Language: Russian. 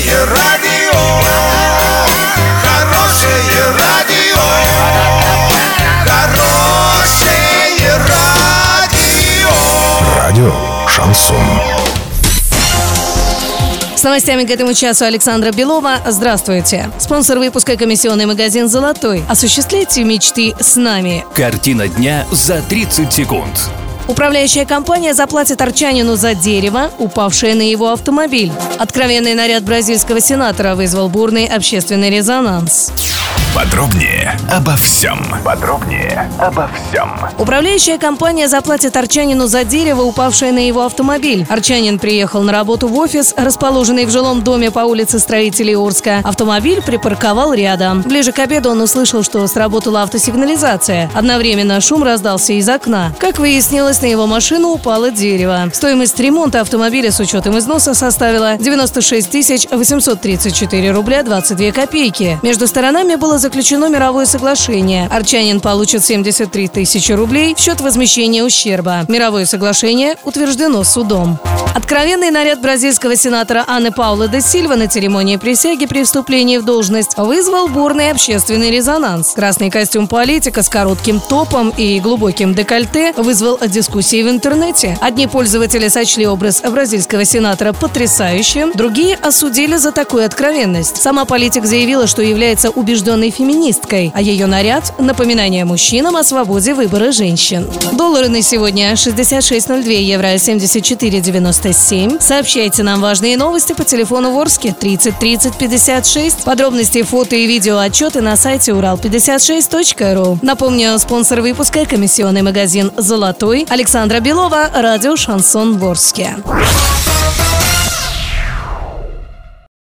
Хорошее радио, хорошее радио, хорошее радио. Радио Шансон. С новостями к этому часу Александра Белова. Здравствуйте. Спонсор выпуска комиссионный магазин «Золотой». Осуществляйте мечты с нами. Картина дня за 30 секунд. Управляющая компания заплатит арчанину за дерево, упавшее на его автомобиль. Откровенный наряд бразильского сенатора вызвал бурный общественный резонанс. Подробнее обо всем. Подробнее обо всем. Управляющая компания заплатит арчанину за дерево, упавшее на его автомобиль. Арчанин приехал на работу в офис, расположенный в жилом доме по улице Строителей Орска. Автомобиль припарковал рядом. Ближе к обеду он услышал, что сработала автосигнализация. Одновременно шум раздался из окна. Как выяснилось, на его машину упало дерево. Стоимость ремонта автомобиля с учетом износа составила 96 834 рубля 22 копейки. Между сторонами было заключено мировое соглашение. Арчанин получит 73 тысячи рублей в счет возмещения ущерба. Мировое соглашение утверждено судом. Откровенный наряд бразильского сенатора Анны Паула де Сильва на церемонии присяги при вступлении в должность вызвал бурный общественный резонанс. Красный костюм политика с коротким топом и глубоким декольте вызвал дискуссии в интернете. Одни пользователи сочли образ бразильского сенатора потрясающим, другие осудили за такую откровенность. Сама политик заявила, что является убежденной феминисткой, а ее наряд – напоминание мужчинам о свободе выбора женщин. Доллары на сегодня 66.02, евро 74.97. Сообщайте нам важные новости по телефону Ворске 30 30 56. Подробности, фото и видео отчеты на сайте урал56.ру. Напомню, спонсор выпуска – комиссионный магазин «Золотой» Александра Белова, радио «Шансон Ворске».